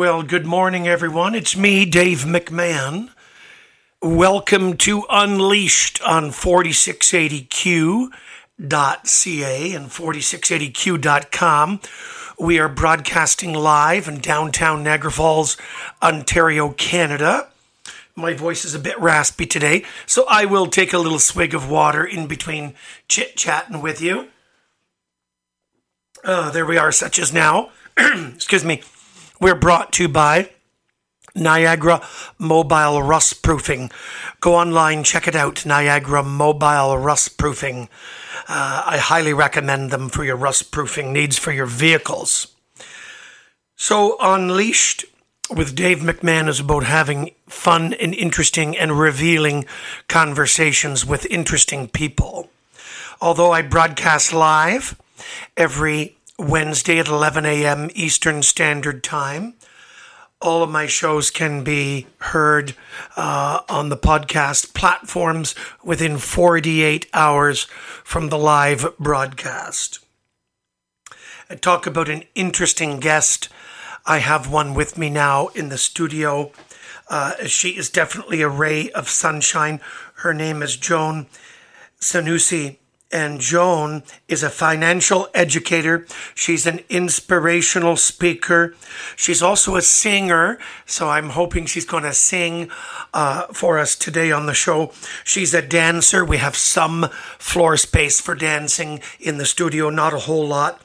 Well, good morning, everyone. It's me, Dave McMahon. Welcome to Unleashed on 4680q.ca and 4680q.com. We are broadcasting live in downtown Niagara Falls, Ontario, Canada. My voice is a bit raspy today, so I will take a little swig of water in between chit chatting with you. Uh, there we are, such as now. Excuse me. We're brought to you by Niagara Mobile Rust Proofing. Go online, check it out. Niagara Mobile Rust Proofing. Uh, I highly recommend them for your rust proofing needs for your vehicles. So, Unleashed with Dave McMahon is about having fun and interesting and revealing conversations with interesting people. Although I broadcast live every Wednesday at 11 a.m. Eastern Standard Time, all of my shows can be heard uh, on the podcast platforms within 48 hours from the live broadcast. I talk about an interesting guest. I have one with me now in the studio. Uh, she is definitely a ray of sunshine. Her name is Joan Sanusi and Joan is a financial educator. She's an inspirational speaker. She's also a singer, so I'm hoping she's going to sing uh, for us today on the show. She's a dancer. We have some floor space for dancing in the studio, not a whole lot.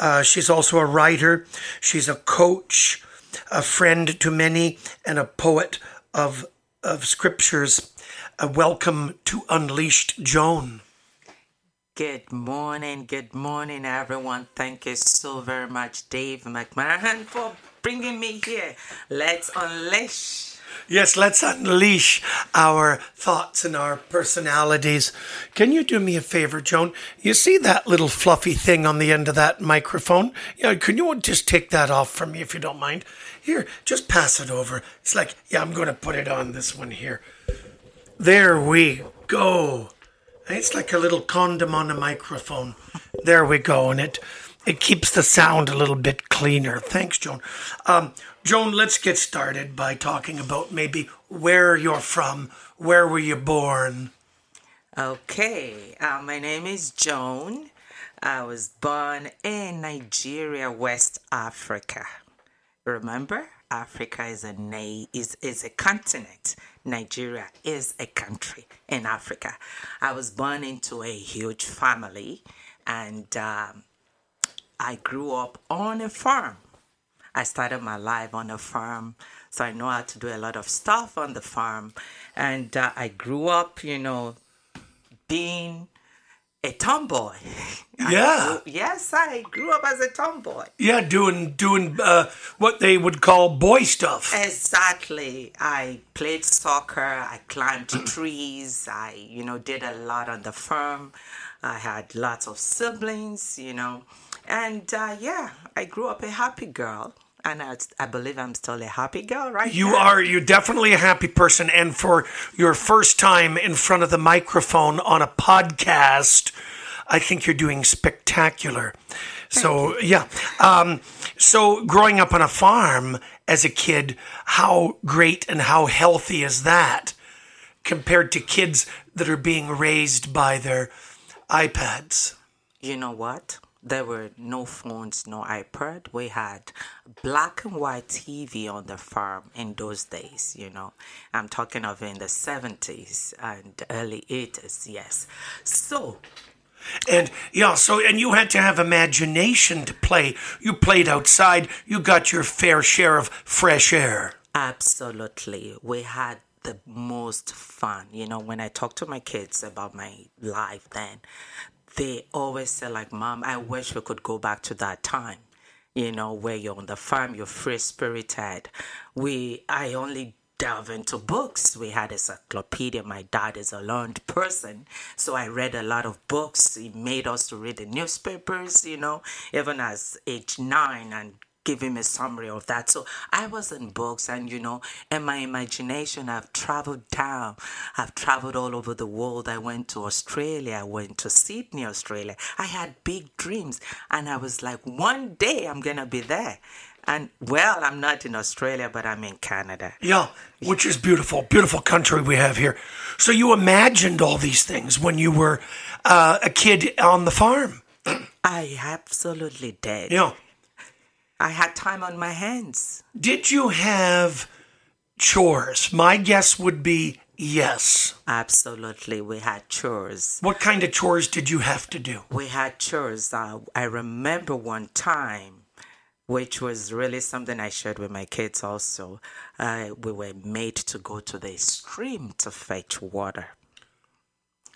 Uh, she's also a writer. She's a coach, a friend to many, and a poet of of scriptures. A welcome to Unleashed Joan. Good morning, good morning, everyone. Thank you so very much, Dave McMahon, for bringing me here. Let's unleash. Yes, let's unleash our thoughts and our personalities. Can you do me a favor, Joan? You see that little fluffy thing on the end of that microphone? Yeah, can you just take that off from me if you don't mind? Here, just pass it over. It's like, yeah, I'm going to put it on this one here. There we go. It's like a little condom on a microphone. There we go, and it it keeps the sound a little bit cleaner. Thanks, Joan. Um, Joan, let's get started by talking about maybe where you're from. Where were you born? Okay, uh, my name is Joan. I was born in Nigeria, West Africa. Remember, Africa is a na- is is a continent. Nigeria is a country in Africa. I was born into a huge family, and um, I grew up on a farm. I started my life on a farm, so I know how to do a lot of stuff on the farm. And uh, I grew up, you know, being a tomboy. Yeah. I yes, I grew up as a tomboy. Yeah, doing doing uh, what they would call boy stuff. Exactly. I played soccer. I climbed trees. I, you know, did a lot on the farm. I had lots of siblings, you know, and uh, yeah, I grew up a happy girl. And I, I believe I'm still a happy girl, right? You now. are you're definitely a happy person, and for your first time in front of the microphone on a podcast, I think you're doing spectacular. so yeah, um, so growing up on a farm as a kid, how great and how healthy is that compared to kids that are being raised by their iPads? You know what? There were no phones, no iPad. We had black and white TV on the farm in those days, you know. I'm talking of in the 70s and early 80s, yes. So, And yeah, so and you had to have imagination to play. You played outside. You got your fair share of fresh air. Absolutely. We had the most fun. You know, when I talk to my kids about my life then, they always say like, "Mom, I wish we could go back to that time." You know, where you're on the farm, you're free spirited. We I only delve into books. We had a encyclopedia. My dad is a learned person, so I read a lot of books. He made us to read the newspapers, you know, even as age nine and giving a summary of that. So I was in books and you know, in my imagination I've traveled down. I've traveled all over the world. I went to Australia, I went to Sydney, Australia. I had big dreams and I was like one day I'm going to be there. And well, I'm not in Australia, but I'm in Canada. Yeah, which is beautiful, beautiful country we have here. So you imagined all these things when you were uh, a kid on the farm. I absolutely did. Yeah. I had time on my hands. Did you have chores? My guess would be yes. Absolutely. We had chores. What kind of chores did you have to do? We had chores. Uh, I remember one time which was really something I shared with my kids also. Uh, we were made to go to the stream to fetch water.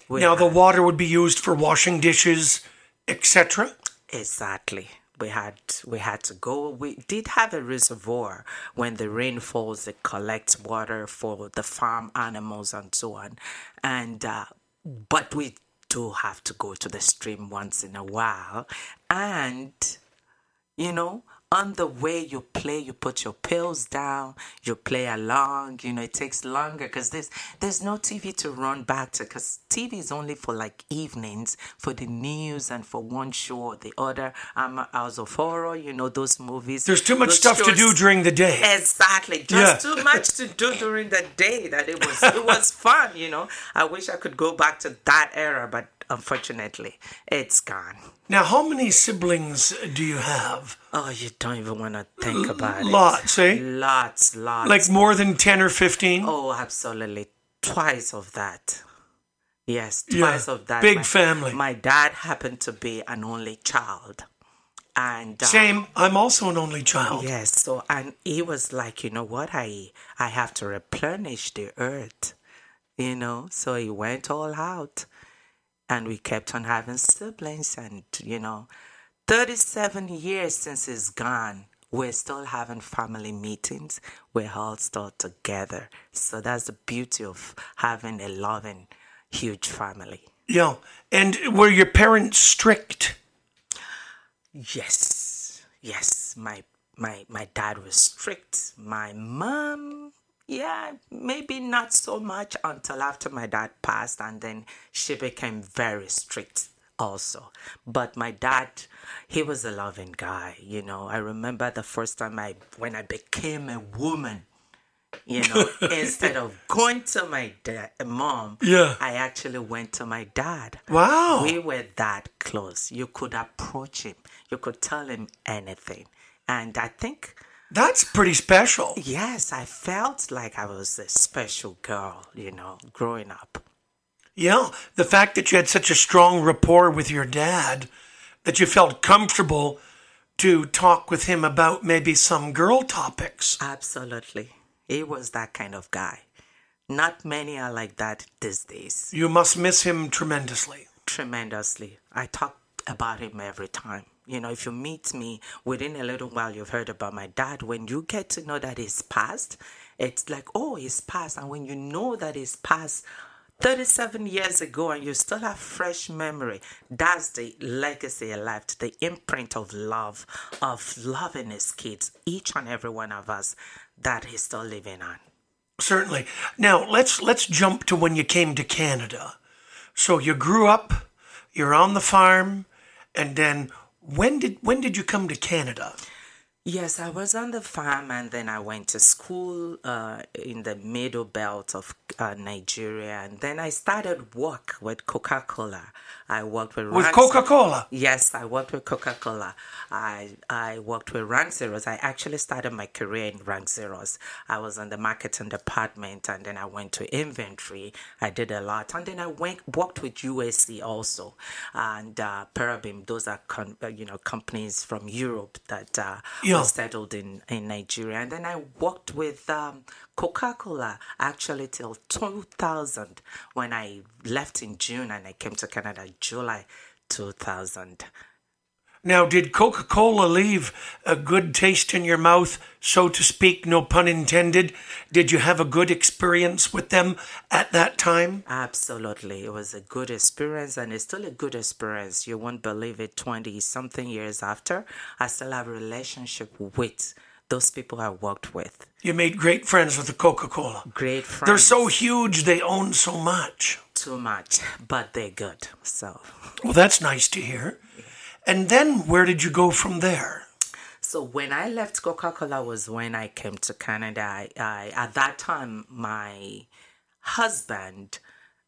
We now, had, the water would be used for washing dishes, etc. Exactly. We had we had to go. We did have a reservoir when the rain falls. It collects water for the farm animals and so on, and uh, but we do have to go to the stream once in a while, and you know on the way you play you put your pills down you play along you know it takes longer because there's there's no tv to run back to because tv is only for like evenings for the news and for one show or the other um house of horror you know those movies there's too much stuff shows. to do during the day exactly just yeah. too much to do during the day that it was it was fun you know i wish i could go back to that era but unfortunately, it's gone. Now, how many siblings do you have? Oh, you don't even want to think about it. Lots, eh? Lots, lots. Like more than 10 or 15? Oh, absolutely. Twice of that. Yes, twice yeah, of that. Big my, family. My dad happened to be an only child. And uh, same, I'm also an only child. Yes, so and he was like, you know what, I I have to replenish the earth. You know, so he went all out and we kept on having siblings and you know 37 years since he's gone we're still having family meetings. We're all still together. So that's the beauty of having a loving huge family. Yeah and were your parents strict? Yes. Yes my my my dad was strict. My mom yeah, maybe not so much until after my dad passed, and then she became very strict also. But my dad, he was a loving guy, you know. I remember the first time I, when I became a woman, you know, instead of going to my dad, mom, yeah, I actually went to my dad. Wow, we were that close. You could approach him, you could tell him anything, and I think that's pretty special. Yes, I felt like I was a special girl, you know, growing up. Yeah, the fact that you had such a strong rapport with your dad, that you felt comfortable to talk with him about maybe some girl topics. Absolutely. He was that kind of guy. Not many are like that these days. You must miss him tremendously. Tremendously. I talk about him every time. You know, if you meet me within a little while, you've heard about my dad. When you get to know that he's passed, it's like, oh, he's passed. And when you know that he's passed 37 years ago and you still have fresh memory, that's the legacy left, the imprint of love, of loving his kids, each and every one of us that he's still living on. Certainly. Now let's let's jump to when you came to Canada. So you grew up, you're on the farm, and then when did when did you come to Canada? Yes, I was on the farm and then I went to school uh, in the middle belt of uh, Nigeria. And then I started work with Coca Cola. I worked with With Coca Cola? Yes, I worked with Coca Cola. I, I worked with Rank Xerox. I actually started my career in Rank Xerox. I was in the marketing department and then I went to inventory. I did a lot. And then I went worked with USC also. And uh, Parabim, those are con- uh, you know companies from Europe that uh, yeah settled in, in Nigeria. And then I worked with um, Coca Cola actually till 2000 when I left in June and I came to Canada July 2000. Now, did Coca Cola leave a good taste in your mouth, so to speak, no pun intended? Did you have a good experience with them at that time? Absolutely. It was a good experience and it's still a good experience. You won't believe it 20 something years after. I still have a relationship with those people I worked with. You made great friends with the Coca Cola. Great friends. They're so huge, they own so much. Too much, but they're good. So. Well, that's nice to hear. And then where did you go from there? So when I left Coca Cola was when I came to Canada. I, I, at that time my husband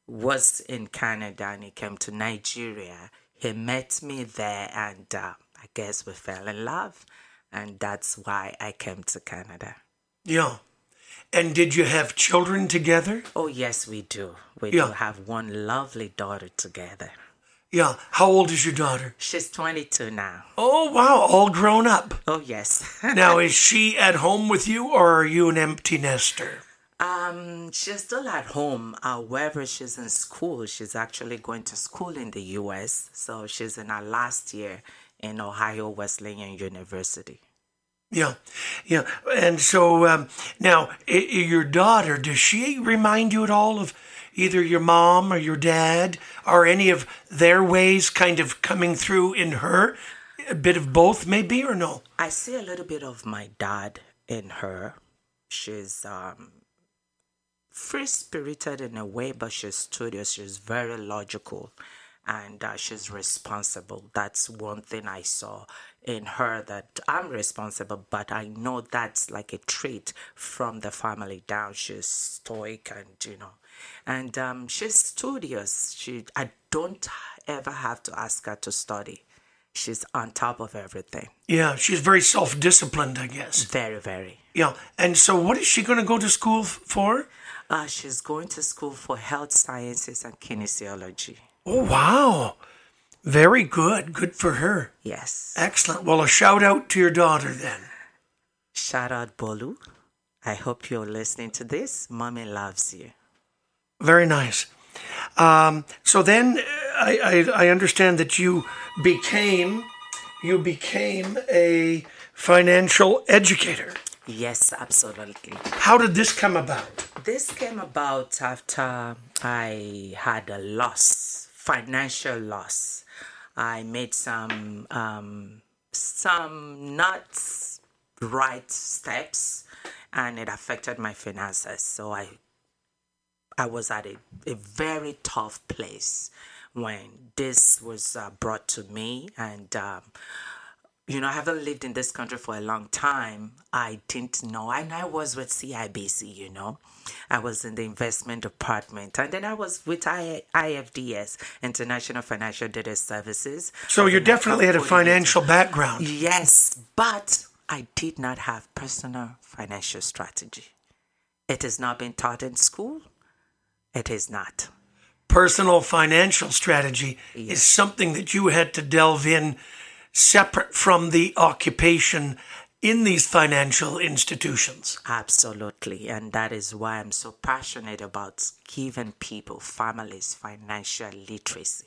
was in Canada and he came to Nigeria. He met me there and uh, I guess we fell in love, and that's why I came to Canada. Yeah. And did you have children together? Oh yes, we do. We Yeah. do have one lovely daughter together. Yeah. How old is your daughter? She's 22 now. Oh, wow, all grown up. Oh yes. Now, is she at home with you or are you an empty nester? Um, she's still at home. However, she's in school. She's actually going to school in the U.S. So she's in her last year in Ohio Wesleyan University. Yeah, yeah. And so um, now, i- your daughter, does she remind you at all of either your mom or your dad? Are any of their ways kind of coming through in her? A bit of both, maybe, or no? I see a little bit of my dad in her. She's um free spirited in a way, but she's studious. She's very logical, and uh, she's responsible. That's one thing I saw in her that I'm responsible, but I know that's like a trait from the family down. She's stoic and you know, and um, she's studious. She I don't ever have to ask her to study. She's on top of everything. Yeah, she's very self disciplined, I guess. Very, very. Yeah. And so, what is she going to go to school f- for? Uh, she's going to school for health sciences and kinesiology. Oh, wow. Very good. Good for her. Yes. Excellent. Well, a shout out to your daughter then. Shout out Bolu. I hope you're listening to this. Mommy loves you. Very nice. Um, so then uh, I, I, I understand that you became you became a financial educator. Yes, absolutely. How did this come about? This came about after I had a loss, financial loss. I made some um, some not right steps, and it affected my finances. So I I was at a, a very tough place when this was uh, brought to me, and um, you know, I haven't lived in this country for a long time. I didn't know, and I was with CIBC. You know, I was in the investment department, and then I was with I, IFDS, International Financial Data Services. So you definitely had a financial background. Yes, but I did not have personal financial strategy. It has not been taught in school. It is not. Personal financial strategy is something that you had to delve in separate from the occupation in these financial institutions. Absolutely. And that is why I'm so passionate about giving people, families, financial literacy.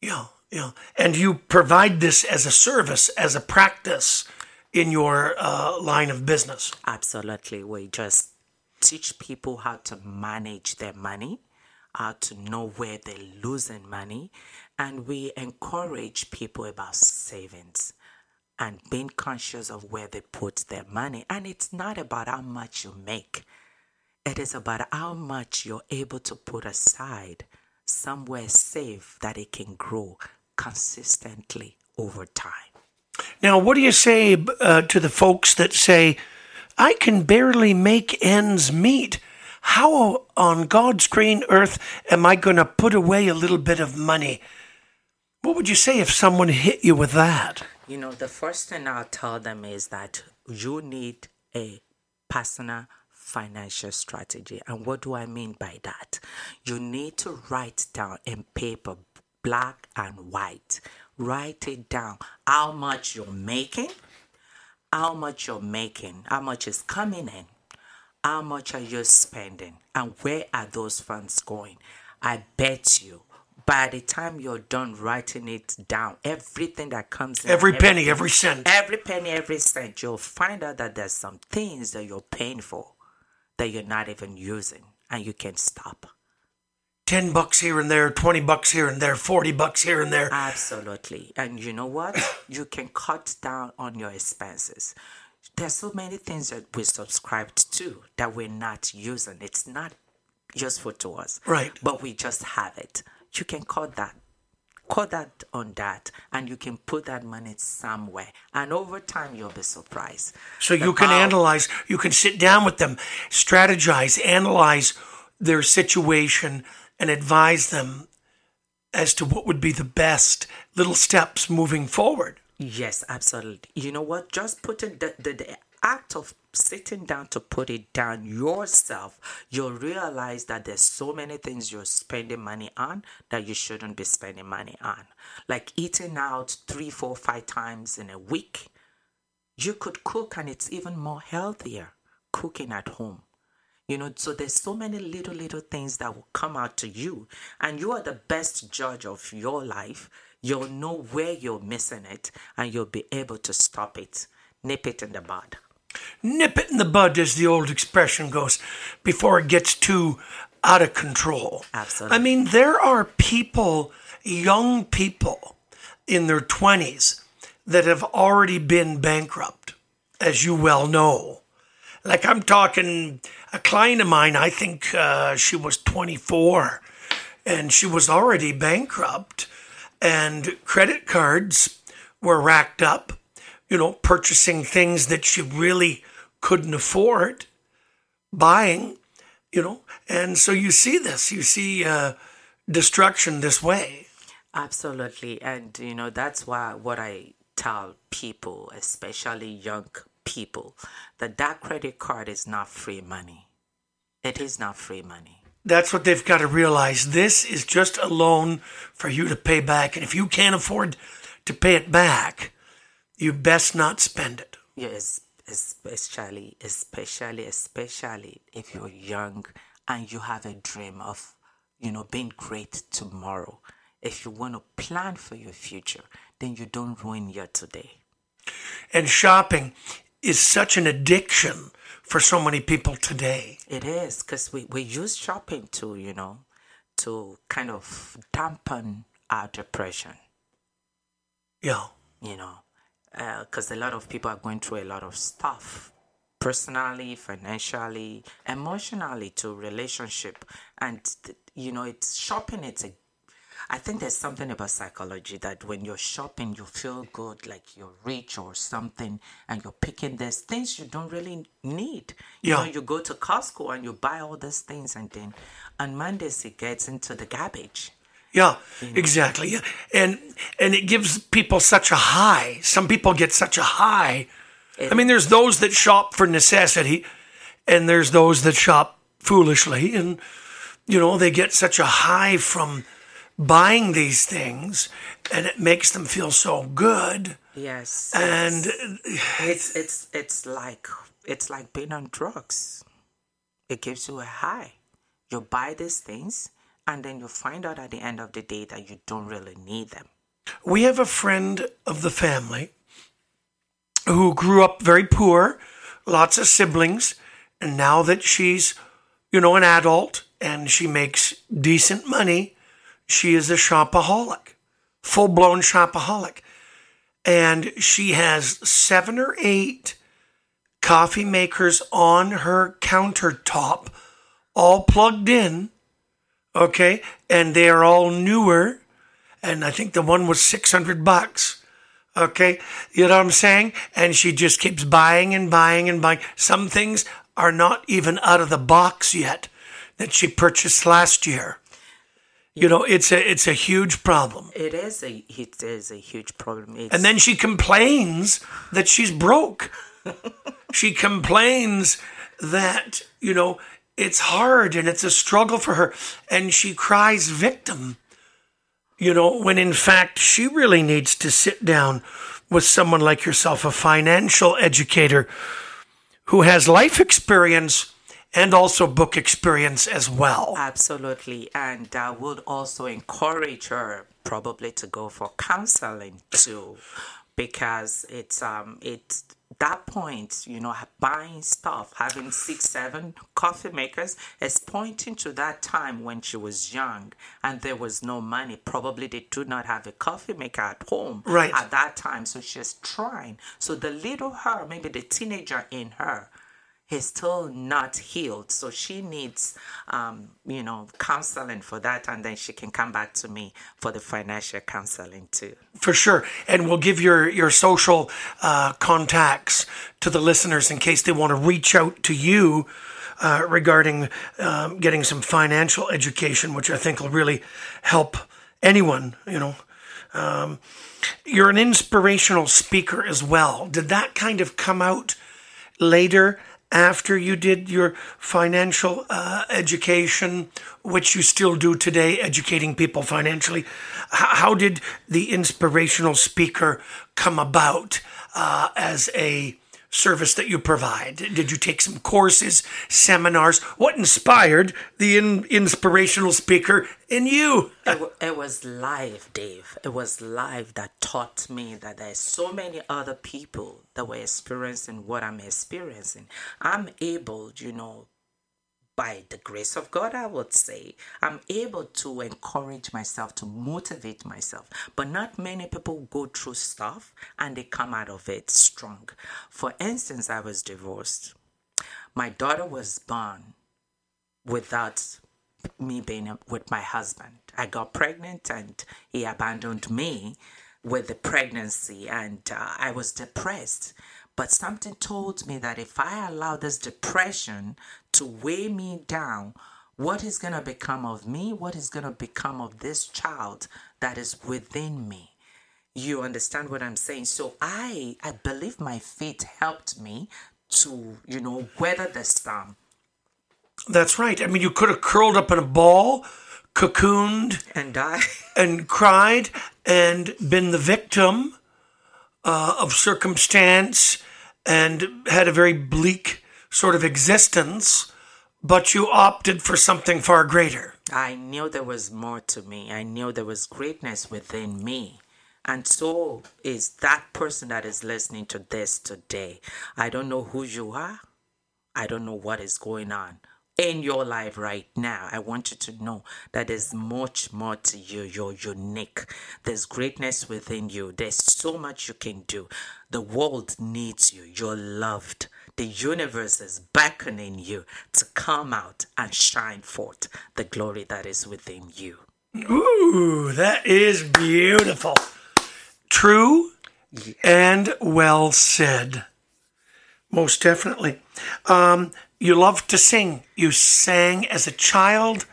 Yeah, yeah. And you provide this as a service, as a practice in your uh, line of business. Absolutely. We just teach people how to manage their money, how to know where they're losing money, and we encourage people about savings and being conscious of where they put their money. And it's not about how much you make, it is about how much you're able to put aside somewhere safe that it can grow consistently over time. Now, what do you say uh, to the folks that say, I can barely make ends meet? How on God's green earth am I going to put away a little bit of money? What would you say if someone hit you with that? You know, the first thing I'll tell them is that you need a personal financial strategy. And what do I mean by that? You need to write down in paper, black and white, write it down how much you're making, how much you're making, how much is coming in, how much are you spending, and where are those funds going? I bet you by the time you're done writing it down, everything that comes in, Every penny, every cent. every penny, every cent, you'll find out that there's some things that you're paying for that you're not even using, and you can stop. 10 bucks here and there, 20 bucks here and there, 40 bucks here and there. Absolutely. And you know what? you can cut down on your expenses. There's so many things that we subscribed to that we're not using. It's not useful to us. Right. But we just have it. You can cut that. Cut that on that and you can put that money somewhere. And over time you'll be surprised. So you can About- analyze, you can sit down with them, strategize, analyze their situation, and advise them as to what would be the best little steps moving forward. Yes, absolutely. You know what? Just putting the, the, the act of sitting down to put it down yourself, you'll realize that there's so many things you're spending money on that you shouldn't be spending money on. Like eating out three, four, five times in a week. You could cook and it's even more healthier cooking at home. You know, so there's so many little, little things that will come out to you, and you are the best judge of your life. You'll know where you're missing it, and you'll be able to stop it, nip it in the bud. Nip it in the bud, as the old expression goes, before it gets too out of control. Absolutely. I mean, there are people, young people in their 20s, that have already been bankrupt, as you well know. Like I'm talking a client of mine, I think uh, she was 24 and she was already bankrupt and credit cards were racked up, you know, purchasing things that she really couldn't afford buying, you know. And so you see this, you see uh, destruction this way. Absolutely. And, you know, that's why what I tell people, especially young people, that that credit card is not free money. It is not free money. That's what they've got to realize. This is just a loan for you to pay back. And if you can't afford to pay it back, you best not spend it. Yes, especially, especially, especially if you're young and you have a dream of, you know, being great tomorrow. If you want to plan for your future, then you don't ruin your today. And shopping is such an addiction for so many people today. It is because we, we use shopping to, you know, to kind of dampen our depression, Yeah. you know, uh, because a lot of people are going through a lot of stuff personally, financially, emotionally, to relationship. And, you know, it's shopping, it's a I think there's something about psychology that when you're shopping, you feel good, like you're rich or something, and you're picking these things you don't really need. You Yeah. know, you go to Costco and you buy all these things, and then on Mondays it gets into the garbage. Yeah, exactly. Yeah. And and it gives people such a high. Some people get such a high. I mean, there's those that shop for necessity, and there's those that shop foolishly, and you know they get such a high from buying these things, and it makes them feel so good. Yes, And it's it's it's like it's like being on drugs. It gives you a high. You buy these things, and then you find out at the end of the day that you don't really need them. we have a friend of the family who grew up very poor, lots of siblings, and now that she's, you know, an adult and she makes decent money, she is a shopaholic, full blown shopaholic. And she has seven or eight coffee makers on her countertop, all plugged in. Okay. And they are all newer. And I think the one was 600 bucks. Okay. You know what I'm saying? And she just keeps buying and buying and buying. Some things are not even out of the box yet that she purchased last year. You know, it's a it's a huge problem. It is a it is a huge problem. It's, And then she complains that she's broke. she complains that, you know, it's hard and it's a struggle for her. And she cries victim, you know, when in fact she really needs to sit down with someone like yourself, a financial educator who has life experience and also book experience as well. Absolutely. And I would also encourage her probably to go for counseling too because it's um it's that point, you know, buying stuff, having six, seven coffee makers is pointing to that time when she was young and there was no money. Probably they did not have a coffee maker at home right. at that time. So she's trying. So the little her, maybe the teenager in her, is still not healed. So she needs, um, you know, counseling for that. And then she can come back to me for the financial counseling too. For sure. And we'll give your, your social uh, contacts to the listeners in case they want to reach out to you uh, regarding um, getting some financial education, which I think will really help anyone, you know. Um, you're an inspirational speaker as well. Did that kind of come out later after you did your financial uh, education, which you still do today, educating people financially. How did the inspirational speaker come about uh, as a service that you provide? Did you take some courses, seminars? What inspired the in- inspirational speaker in you? it, it was live, Dave. It was live that taught me that there's so many other people that were experiencing what I'm experiencing. I'm able, you know, by the grace of God, I would say, I'm able to encourage myself, to motivate myself. But not many people go through stuff and they come out of it strong. For instance, I was divorced. My daughter was born without me being with my husband. I got pregnant and he abandoned me with the pregnancy, and uh, I was depressed. But something told me that if I allow this depression to weigh me down, what is going to become of me? What is going to become of this child that is within me? You understand what I'm saying? So I I believe my faith helped me to, you know, weather the storm. That's right. I mean, you could have curled up in a ball, cocooned, and die, and cried, and been the victim uh, of circumstance and had a very bleak sort of existence, but you opted for something far greater. I knew there was more to me. I knew there was greatness within me. And so is that person that is listening to this today. I don't know who you are. I don't know what is going on in your life right now. I want you to know that there's much more to you. You're unique. There's greatness within you. There's so much you can do. The world needs you. You're loved. The universe is beckoning you to come out and shine forth the glory that is within you. Ooh, that is beautiful. True and well said. Most definitely. Um, you love to sing. You sang as a child,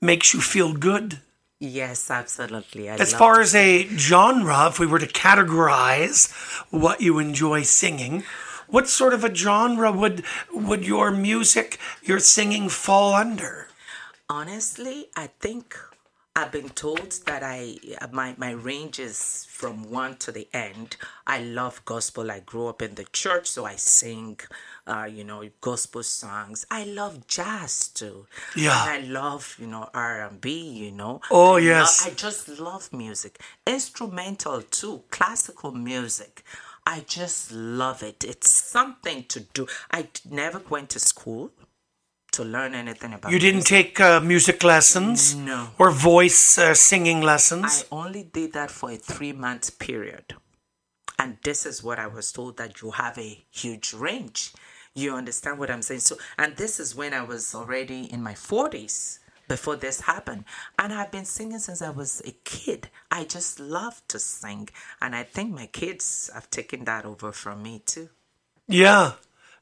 makes you feel good. Yes, absolutely. I as far as a genre, if we were to categorize what you enjoy singing, what sort of a genre would would your music, your singing fall under? Honestly, I think I've been told that I my my range is from one to the end. I love gospel. I grew up in the church, so I sing, uh, you know, gospel songs. I love jazz too. Yeah. And I love you know R and B. You know. Oh I yes. I just love music, instrumental too, classical music. I just love it. It's something to do. I never went to school to learn anything about You didn't take uh, music lessons? No. Or voice uh, singing lessons. I only did that for a three month period. And this is what I was told that you have a huge range. You understand what I'm saying? So, and this is when I was already in my 40s before this happened. And I've been singing since I was a kid. I just love to sing. And I think my kids have taken that over from me too. Yeah.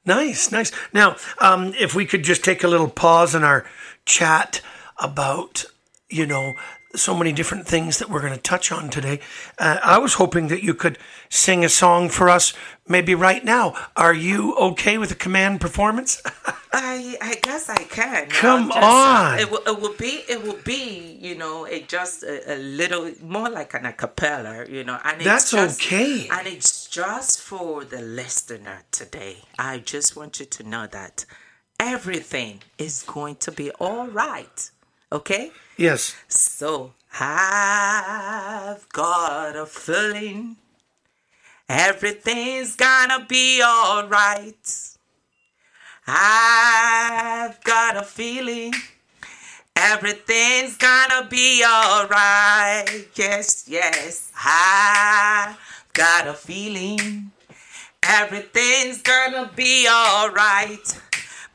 Nice, nice. Now, um, if we could just take a little pause in our chat about, you know, so many different things that we're going to touch on today. Uh, I was hoping that you could sing a song for us, maybe right now. Are you okay with a command performance? I I guess I can. Come just, on. it will it will be it will be you know it just a, a little more like an acapella you know and That's it's just, okay. and it's just for the listener today. I just want you to know that everything is going to be all right. Okay? Yes. So I've got a feeling everything's gonna be all right. I've got a feeling everything's gonna be all right. Yes, yes. I've got a feeling everything's gonna be all right.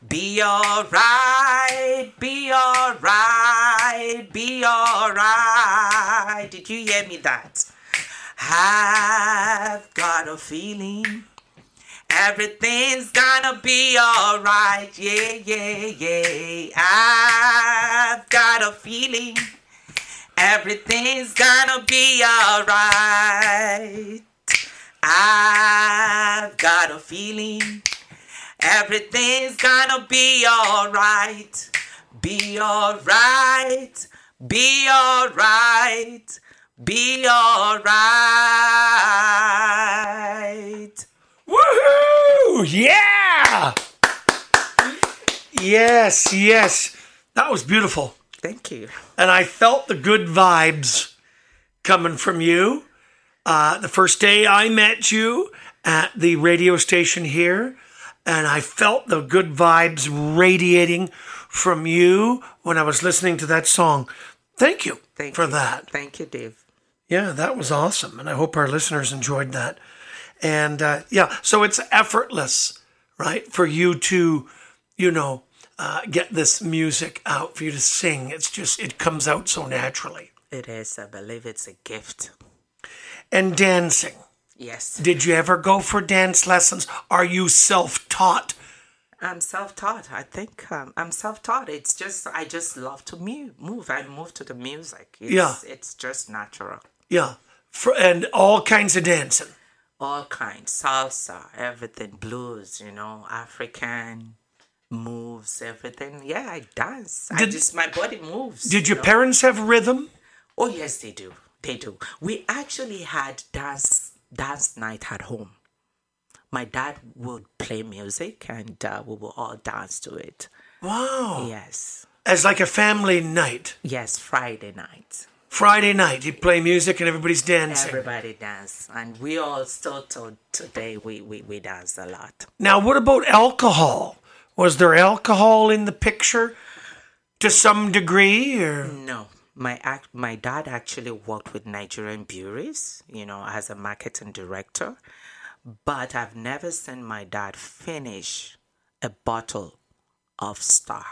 Be alright, be alright, be alright. Did you hear me that? I've got a feeling everything's gonna be alright. Yeah, yeah, yeah. I've got a feeling everything's gonna be alright. I've got a feeling Everything's gonna be alright. Be alright. Be alright. Be alright. Woohoo! Yeah! Yes, yes. That was beautiful. Thank you. And I felt the good vibes coming from you. Uh, the first day I met you at the radio station here, and I felt the good vibes radiating from you when I was listening to that song. Thank you Thank for you. that. Thank you, Dave. Yeah, that was awesome. And I hope our listeners enjoyed that. And uh, yeah, so it's effortless, right? For you to, you know, uh, get this music out, for you to sing. It's just, it comes out so naturally. It is, I believe it's a gift. And dancing. Yes. Did you ever go for dance lessons? Are you self taught? I'm self-taught. I think um, I'm self-taught. It's just I just love to mu- move. I move to the music. It's, Yeah. It's just natural. Yeah. For, and all kinds of dancing. All kinds salsa everything blues you know african moves everything yeah i dance i Did- just my body moves Did you your know? parents have rhythm? oh yes they do they do we actually had dance dance night at home my dad would play music and uh, we would all dance to it Wow. yes As like a family night. yes friday night Friday night, you play music and everybody's dancing. everybody dance and we all still till today we, we we dance a lot Now, what about alcohol? Was there alcohol in the picture to some degree? Or No, my act, my dad actually worked with Nigerian breweries, you know, as a marketing director. But I've never seen my dad finish a bottle of Star.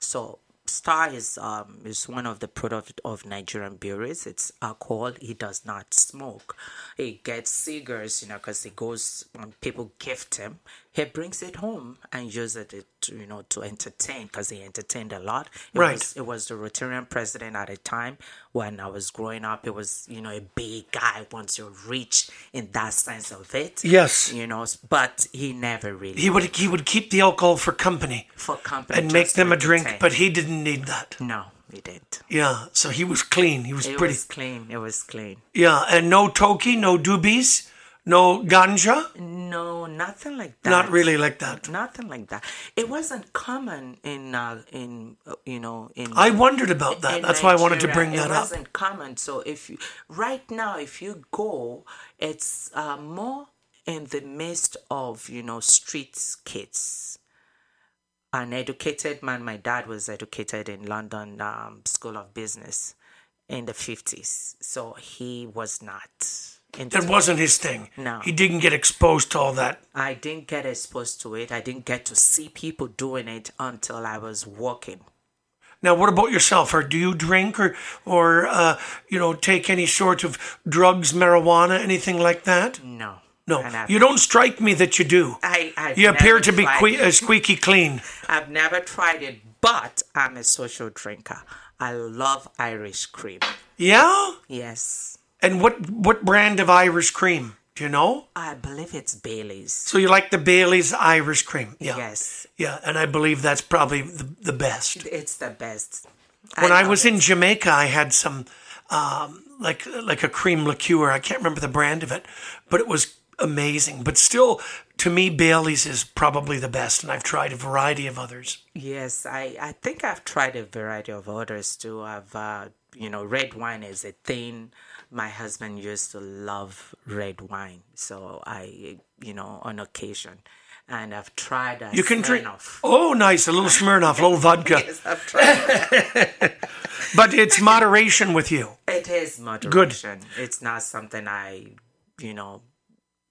So Star is um is one of the product of Nigerian breweries. It's alcohol. He does not smoke. He gets cigars, you know, because he goes when people gift him. He brings it home and uses it, to, you know, to entertain because he entertained a lot. It Right. Was, it was the Rotarian president at the time when I was growing up. It was you know a big guy once you're rich in that sense of it. Yes. You know, but he never really he would he would keep the alcohol for company for company and make them a drink, but he didn't need that. No, he didn't. Yeah, so he was clean. He was It pretty. was clean. It was clean. Yeah, and no toki, no doobies, no ganja. No, nothing like that. Not really like that. Nothing like that. It wasn't common in uh, in uh, you know in. I wondered about that. That's why I wanted to bring that up. it up. wasn't common. So if you right now, if you go, it's uh, more in the midst of you know street kids. An educated man. My dad was educated in London um, School of Business in the fifties, so he was not. Into That wasn't his thing. No. He didn't get exposed to all that. I didn't get exposed to it. I didn't get to see people doing it until I was working. Now, what about yourself? Or do you drink or, or uh, you know, take any sort of drugs, marijuana, anything like that? No. No, you don't strike me that you do. I, I've You appear to be que- uh, squeaky clean. I've never tried it, but I'm a social drinker. I love Irish cream. Yeah? Yes. And what what brand of Irish cream? Do you know? I believe it's Bailey's. So you like the Bailey's Irish cream? Yeah. Yes. Yeah, and I believe that's probably the, the best. It's the best. When I, love was it. in Jamaica, I had some um, like like a cream liqueur. I can't remember the brand of it, but it was amazing. But still, to me, Bailey's is probably the best, and I've tried a variety of others. Yes, I, I think I've tried a variety of others too. I've, uh, you know, red wine is a thing. My husband used to love red wine, so I, you know, on occasion. And I've tried a You can drink. Smirnoff. Oh, nice. A little Smirnoff, a little vodka. Yes, I've tried. But it's moderation with you. it is moderation. Good. It's not something I, you know,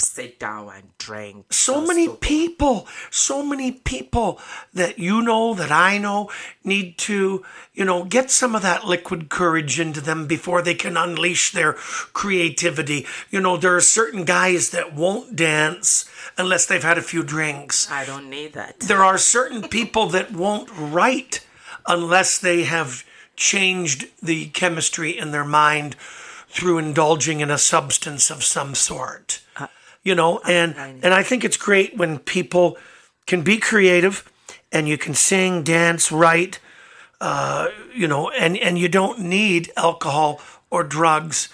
sit down and drink. so many people, so many people that you know, that I know, need to, you know, get some of that liquid courage into them before they can unleash their creativity. You know, there are certain guys that won't dance unless they've had a few drinks. I don't need that. There are certain people that won't write unless they have changed the chemistry in their mind through indulging in a substance of some sort. Uh, you know, and and I think it's great when people can be creative and you can sing, dance, write, uh, you know, and and you don't need alcohol or drugs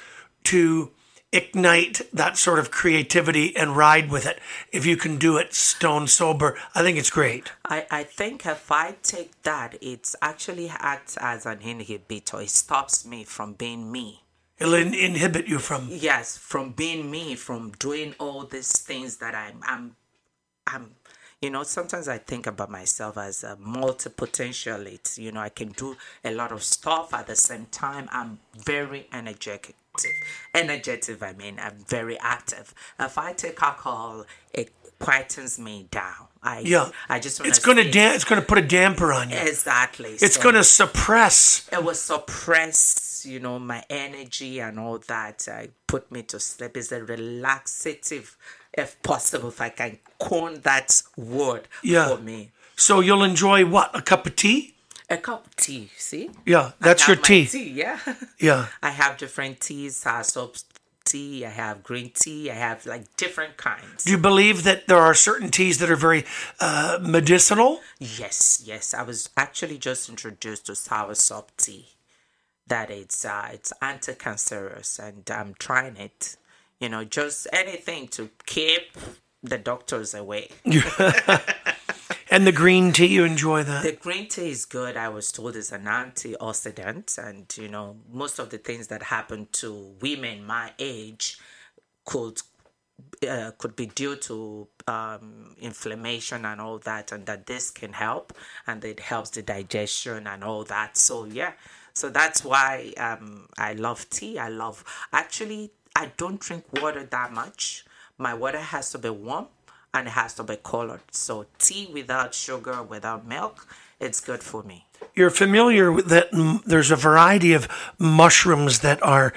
to ignite that sort of creativity and ride with it. If you can do it stone sober, I think it's great. I, I think if I take that, it actually acts as an inhibitor. It stops me from being me. It'll in- inhibit you from. Yes, from being me, from doing all these things that I'm, I'm, I'm. You know, sometimes I think about myself as a multi-potentialite. You know, I can do a lot of stuff at the same time. I'm very energetic. Energetic, I mean, I'm very active. If I take alcohol, it quietens me down. I, Yeah, I just it's going to stay- da- It's to put a damper on you. Exactly. It's So- going to suppress. it will suppress you know my energy and all that uh, put me to sleep it's a relaxative if possible if i can coin that word Yeah. for me So you'll enjoy what? A cup of tea? a cup of tea see Yeah, that's your tea. tea yeah Yeah. i have different teas uh, soap tea i have green tea i have like different kinds Do you believe that there are certain teas that are very uh, medicinal? Yes, yes. I was actually just introduced to sour sop tea. That it's uh, it's anti-cancerous, and I'm trying it. You know, just anything to keep the doctors away. And the green tea, you enjoy that? The green tea is good. I was told it's an antioxidant, and you know, most of the things that happen to women my age could uh, could be due to um, inflammation and all that, and that this can help, and it helps the digestion and all that. So yeah, so that's why um, I love tea. I love actually I don't drink water that much. My water has to be warm and it has to be colored. So tea without sugar, without milk, it's good for me. You're familiar with that mm, there's a variety of mushrooms that are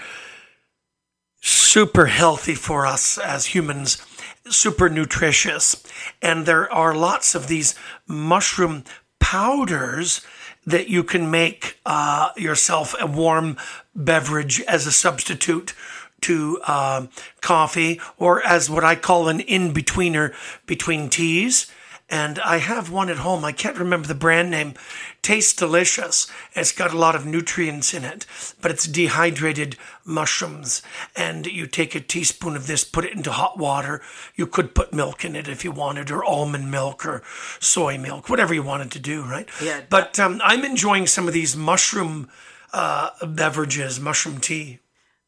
super healthy for us as humans, super nutritious. And there are lots of these mushroom powders that you can make uh, yourself a warm beverage as a substitute to um coffee or as what I call an in betweener between teas. And I have one at home. I can't remember the brand name. Tastes delicious. It's got a lot of nutrients in it, but it's dehydrated mushrooms. And you take a teaspoon of this, put it into hot water. You could put milk in it if you wanted, or almond milk, or soy milk, whatever you wanted to do, right? Yeah. But um, I'm enjoying some of these mushroom uh, beverages, mushroom tea.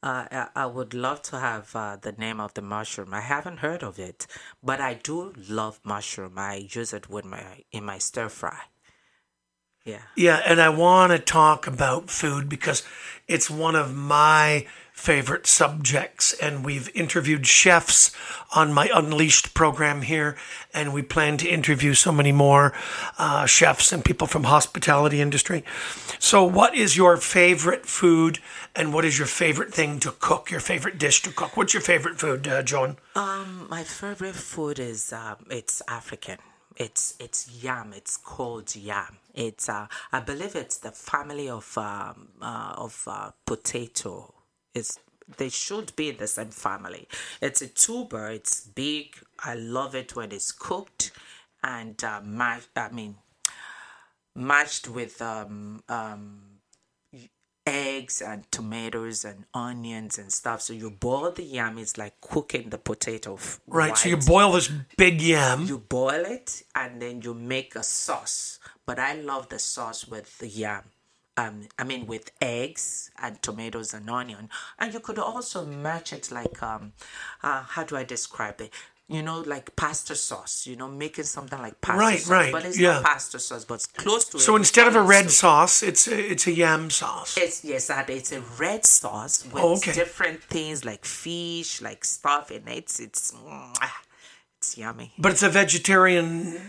Uh, I- would love to have uh, the name of the mushroom. I haven't heard of it, but I do love mushroom. I use it with my in my stir fry. Yeah. Yeah, and I want to talk about food because it's one of my favorite subjects. And we've interviewed chefs on my Unleashed program here, and we plan to interview so many more uh, chefs and people from hospitality industry. So, what is your favorite food, and what is your favorite thing to cook? Your favorite dish to cook? What's your favorite food, uh? Um, my favorite food is um, it's African. It's it's yam. It's called yam. It's uh, I believe it's the family of um, uh, of uh, potato. It's they should be in the same family. It's a tuber. It's big. I love it when it's cooked and uh, mashed. I mean, mashed with um um eggs and tomatoes and onions and stuff. So you boil the yam. It's like cooking the potato. Right. So you boil this big yam. You boil it and then you make a sauce. But I love the sauce with the yam. Um, I mean, with eggs and tomatoes and onion, and you could also match it like um, uh, how do I describe it? You know, like pasta sauce. You know, making something like pasta Right, sauce, right, but it's yeah. not pasta sauce, but it's close to it. So instead of a red so- sauce, it's a, it's a yam sauce. it's yes, it's a red sauce with Oh, okay. different things like fish, like stuff in it. It's mm, it's yummy. But it's a vegetarian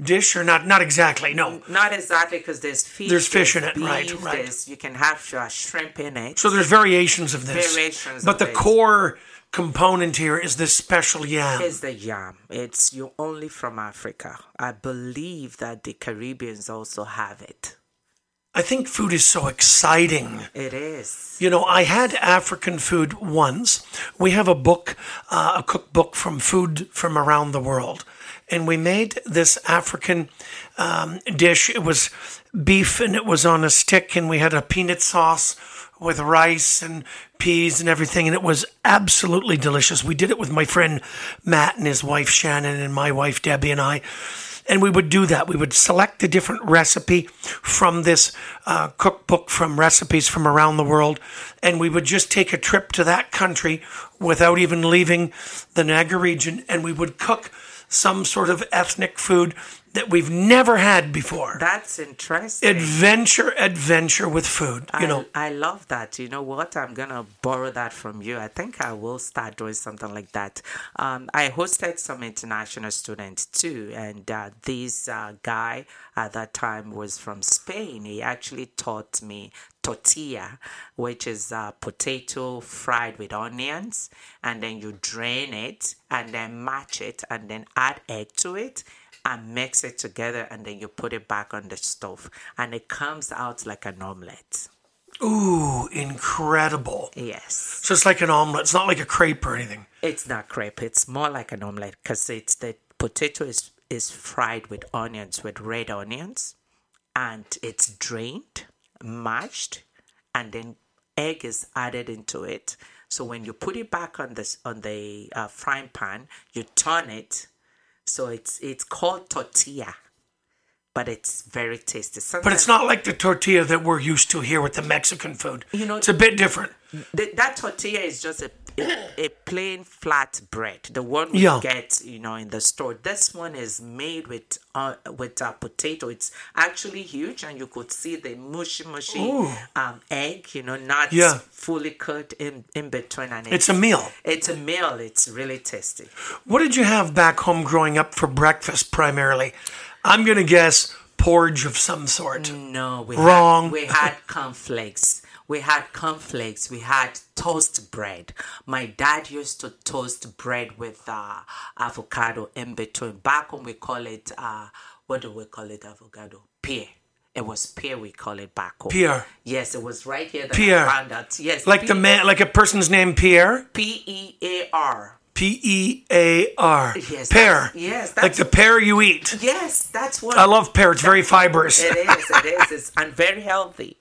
dish or not? Not exactly. No. Not exactly because there's fish. There's fish in it, beef, right, right. You can have uh, shrimp in it. So there's variations of this. Variations But the it. core component here is this special yam. It's the yam. It's you only from Africa. I believe that the Caribbeans also have it. I think food is so exciting. It is. You know, I had African food once. We have a book, uh, a cookbook from food from around the world. And we made this African um, dish. It was beef and it was on a stick, and we had a peanut sauce with rice and peas and everything. And it was absolutely delicious. We did it with my friend Matt and his wife Shannon, and my wife Debbie and I and we would do that. We would select a different recipe from this uh, cookbook from recipes from around the world, and we would just take a trip to that country without even leaving the Niagara region, and we would cook some sort of ethnic food that we've never had before. That's interesting. adventure, adventure with food. You I, know, I love that. You know what? I'm gonna borrow that from you. I think I will start doing something like that. Um, I hosted some international students too, and uh, this uh, guy at that time was from Spain. He actually taught me tortilla, which is uh, potato fried with onions, and then you drain it and then match it, and then add egg to it and mix it together and then you put it back on the stove and it comes out like an omelette. ooh, incredible. Yes. So it's like an omelet. It's not like a crepe or anything. It's not crepe, it's more like an omelette because it's the potato is, is fried with onions, with red onions, and it's drained, mashed, and then egg is added into it. So when you put it back on this on the uh, frying pan, you turn it. So it's it's called tortilla, but it's very tasty. But it's not like the tortilla that we're used to here with the Mexican food. You know- it's a bit different. Th- that tortilla is just a, a, a plain flat bread, the one we Yeah. get, you know, in the store. This one is made with uh, with a potato. It's actually huge, and you could see the mushy mushy um, egg, you know, not Yeah. fully cooked in in between, and It's a meal. It's a meal. It's really tasty. What did you have back home growing up for breakfast primarily? I'm going to guess porridge of some sort. No, we Wrong. Had, we had cornflakes. We had cornflakes. We had toast bread. My dad used to toast bread with uh, avocado in between. Back when we call it, uh, what do we call it? Avocado pear. It was pear. We call it back home. Pear. Yes, it was right here that Pear. I found out. Yes, Like the man, like a person's name Pierre, P E A R. P E A R. Yes, pear. that's- yes, like the pear you eat. Yes, that's what I love pear. It's very fibrous. it is. It is. It's and very healthy.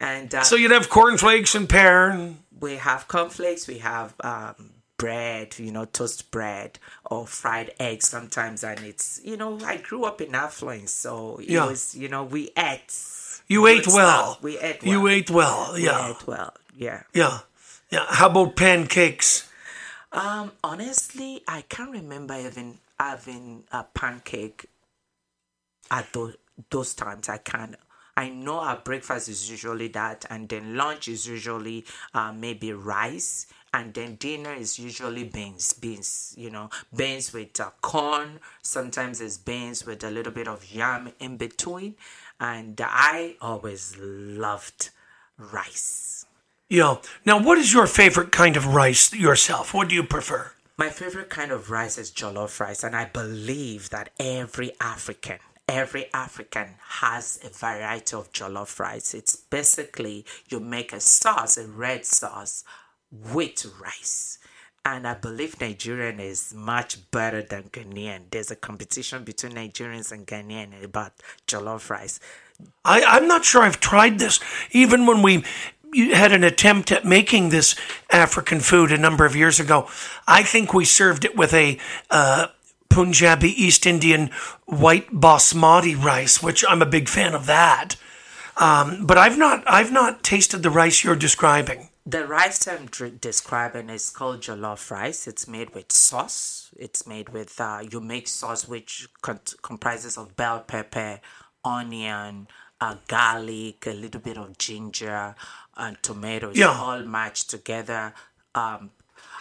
And uh, So you'd have cornflakes and pear. We have cornflakes, we have um, bread, you know, toast bread or fried eggs sometimes. And it's, you know, I grew up in affluence, so it Yeah. was, you know, we ate. you good ate well. stuff. We ate well. You ate well. We Yeah. ate well. Yeah. Yeah. Yeah. How about pancakes? Um, honestly, I can't remember even having a pancake at those, those times. I can't. I know our breakfast is usually that, and then lunch is usually uh, maybe rice, and then dinner is usually beans, beans, you know, beans with uh, corn. Sometimes it's beans with a little bit of yam in between, and I always loved rice. Yeah. Now, what is your favorite kind of rice yourself? What do you prefer? My favorite kind of rice is jollof rice, and I believe that every African, every African has a variety of jollof rice. It's basically you make a sauce, a red sauce, with rice. And I believe Nigerian is much better than Ghanaian. There's a competition between Nigerians and Ghanaian about jollof rice. I, I'm not sure I've tried this. Even when we had an attempt at making this African food a number of years ago. I think we served it with a uh, Punjabi East Indian white basmati rice, which I'm a big fan of that. Um, but I've not I've not tasted the rice you're describing. The rice I'm dr- describing is called jollof rice. It's made with sauce. It's made with uh, you make sauce which con- comprises of bell pepper, onion, uh, garlic, a little bit of ginger, and tomatoes, Yeah. all matched together. Um,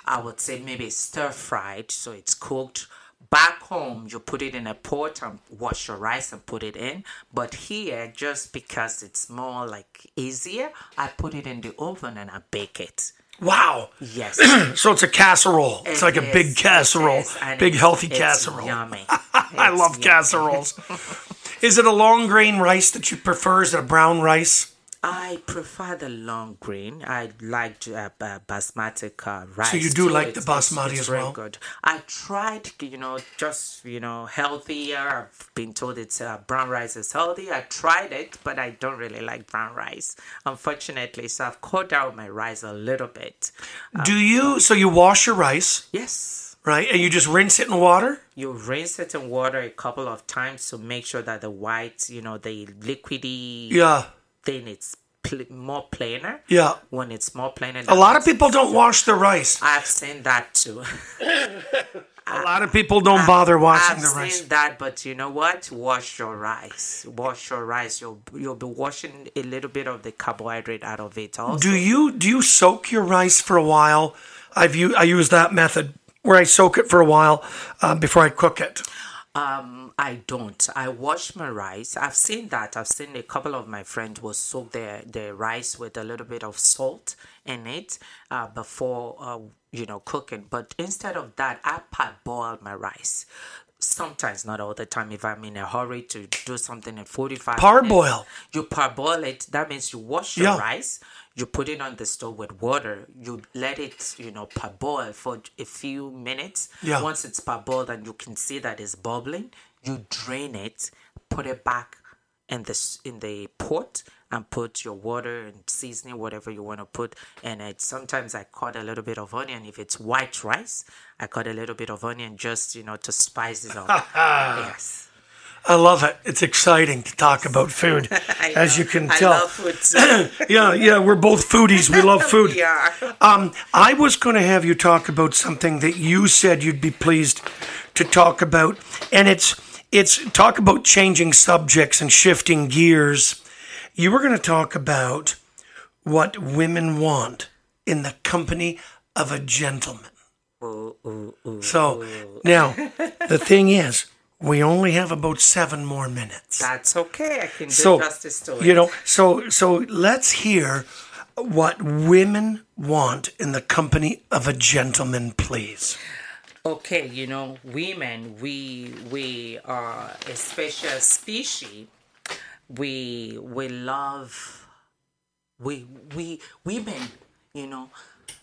I would say maybe stir fried, so it's cooked. Back home, you put it in a pot and wash your rice and put it in. But here, just because it's more like easier, I put it in the oven and I bake it. Wow. Yes. So it's a casserole. It's It like a big casserole, is, big it's- healthy it's casserole. Yummy. I love yummy. casseroles. Is it a long grain rice that you prefer? Is it a brown rice? I prefer the long grain. I like uh, uh, basmati uh, rice. So you do like the it's- it's- basmati it's as very well? Good. I tried, you know, just you know, healthier. I've been told it's uh, brown rice is healthy. I tried it, but I don't really like brown rice, unfortunately. So I've cut down my rice a little bit. Do you? So you wash your rice, Yes. right? And you just rinse it in water? You rinse it in water a couple of times to make sure that the white, you know, the liquidy Yeah. Thing it's pl- more plainer. Yeah. When it's more plainer, A lot of people don't wash their rice. I've seen that too. A lot of people don't bother washing I've the seen rice. that, but you know what? Wash your rice. Wash your rice. You'll you'll be washing a little bit of the carbohydrate out of it. Also, Do you do you soak your rice for a while? I've u- I use that method where I soak it for a while uh, before I cook it. Um, I don't. I wash my rice. I've seen that. I've seen a couple of my friends will soak their, their rice with a little bit of salt in it uh, before uh, you know cooking. But instead of that, I parboil my rice. Sometimes, not all the time. If I'm in a hurry to do something in forty-five Parboil? minutes, you parboil it. That means you wash your Yeah. rice. You put it on the stove with water. You let it, you know, parboil for a few minutes. Yeah. Once it's parboiled and you can see that it's bubbling, you drain it, put it back in the in the pot, and put your water and seasoning, whatever you want to put. And it sometimes I cut a little bit of onion. If it's white rice, I cut a little bit of onion just you know to spice it up. yes. I love it. It's exciting to talk about food, as know. you can I tell. love food yeah, yeah, we're both foodies. We love food. we are. Um, I was going to have you talk about something that you said you'd be pleased to talk about, and it's it's talk about changing subjects and shifting gears. You were going to talk about what women want in the company of a gentleman. Ooh, ooh, ooh. So now the thing is, we only have about seven more minutes. That's okay. I can do so justice to it. you know so so let's hear what women want in the company of a gentleman please okay you know women we we are a special species we we love we we women you know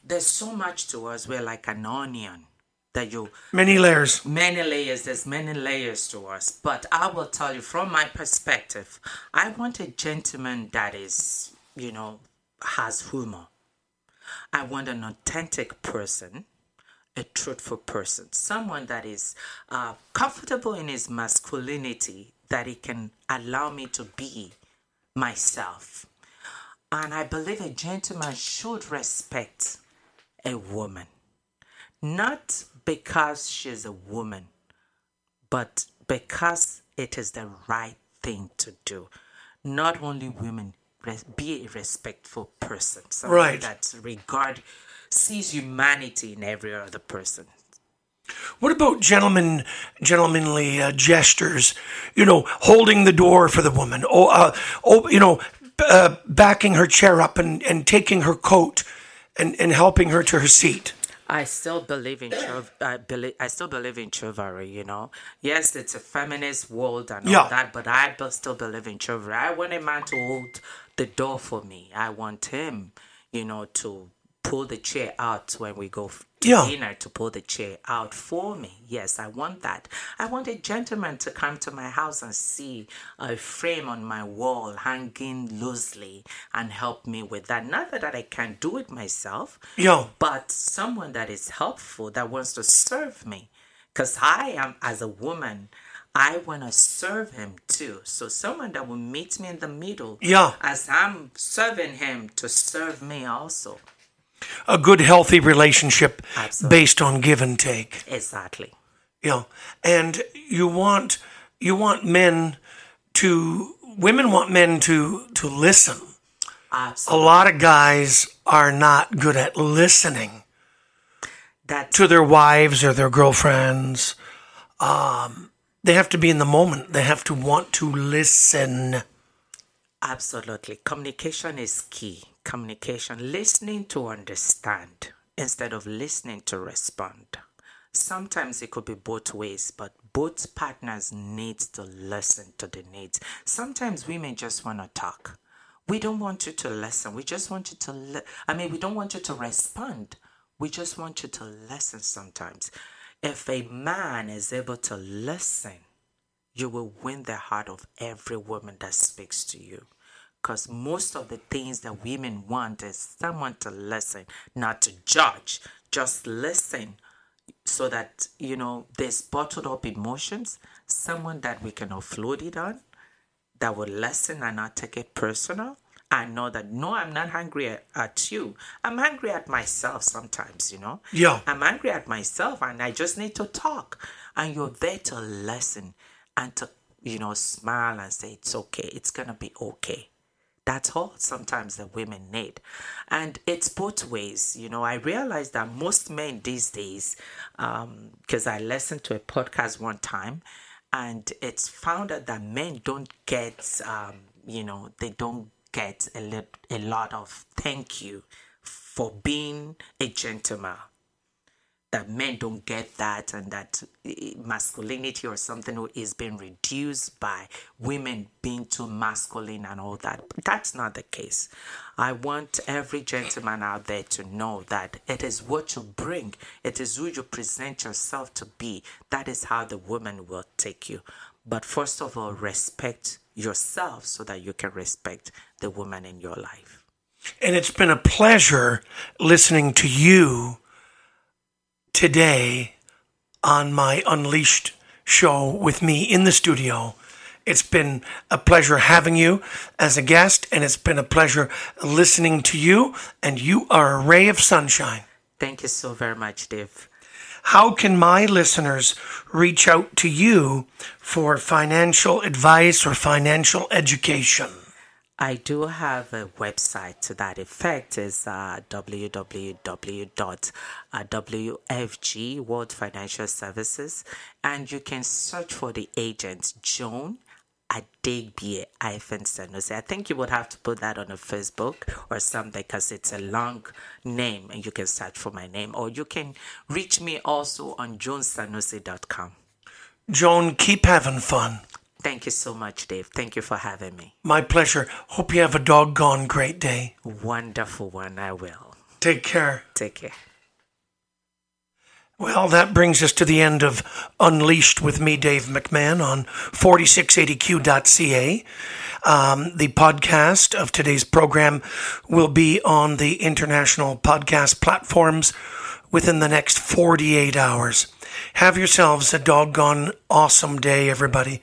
there's so much to us we're like an onion that you many layers. Many layers. There's many layers to us. But i will tell you from my perspective i want a gentleman that is you know has humor. I want an authentic person a truthful person someone that is uh, comfortable in his masculinity that he can allow me to be myself. And i believe a gentleman should respect a woman. Not because she's a woman, but because it is the right thing to do. Not only women, res- be a respectful person, someone Right. that regard sees humanity in every other person. what about gentlemen gentlemanly uh, gestures you know holding the door for the woman or uh, oh you know uh, backing her chair up and, and taking her coat and, and helping her to her seat I still believe in chiv- I believe I still believe in chivalry. You know, yes, it's a feminist world and all Yeah. that, but I still believe in chivalry. I want a man to hold the door for me. I want him, you know, to pull the chair out when we go to Yeah. dinner to pull the chair out for me. Yes, I want that. I want a gentleman to come to my house and see a frame on my wall hanging loosely and help me with that. Not that I can't do it myself, Yeah. but someone that is helpful that wants to serve me because i am as a woman i want to serve him too so someone that will meet me in the middle Yeah. as i'm serving him to serve me also A good, healthy relationship Absolutely. based on give and take. exactly Yeah. And you want you want men to women want men to to listen. Absolutely. A lot of guys are not good at listening that's to their wives or their girlfriends. Um, they have to be in the moment. They have to want to listen. Absolutely. Communication is key. Communication, listening to understand instead of listening to respond. Sometimes it could be both ways, but both partners need to listen to the needs. Sometimes women just want to talk. We don't want you to listen. We just want you to li- I mean, we don't want you to respond. We just want you to listen sometimes. If a man is able to listen, you will win the heart of every woman that speaks to you. Because most of the things that women want is someone to listen, not to judge. Just listen so that, you know, there's bottled up emotions, someone that we can offload it on, that will listen and not take it personal. I know that, no, I'm not angry at, you. I'm angry at myself sometimes, you know? Yeah. I'm angry at myself and I just need to talk. And you're there to listen and to, you know, smile and say, it's okay. It's going to be okay. That's all sometimes the women need. And it's both ways. You know, I realize that most men these days, because I listened to a podcast one time and it's found out that men don't get, um, you know, they don't get a, li- a lot of thank you for being a gentleman that men don't get that and that eh, masculinity or something is being reduced by women being too masculine and all that. But that's not the case. I want every gentleman out there to know that it is what you bring, it is who you present yourself to be. That is how the woman will take you. But first of all, respect yourself so that you can respect the woman in your life. And it's been a pleasure listening to you today on my Unleashed show with me in the studio. It's been a pleasure having you as a guest, and it's been a pleasure listening to you, and you are a ray of sunshine. Thank you so very much, Dave. How can my listeners reach out to you for financial advice or financial education? I do have a website to that effect. is uh, www.wfg World Financial Services, and you can search for the agent Joan Adegbie Sanusi. I think you would have to put that on a Facebook or something because it's a long name, and you can search for my name, or you can reach me also on joansanusi.com. Joan, keep having fun. Thank you so much, Dave. Thank you for having me. My pleasure. Hope you have a doggone great day. Wonderful one. I will. Take care. Take care. Well, that brings us to the end of Unleashed with me, Dave McMahon, on 4680q.ca. Um, the podcast of today's program will be on the international podcast platforms within the next 48 hours. Have yourselves a doggone awesome day, everybody.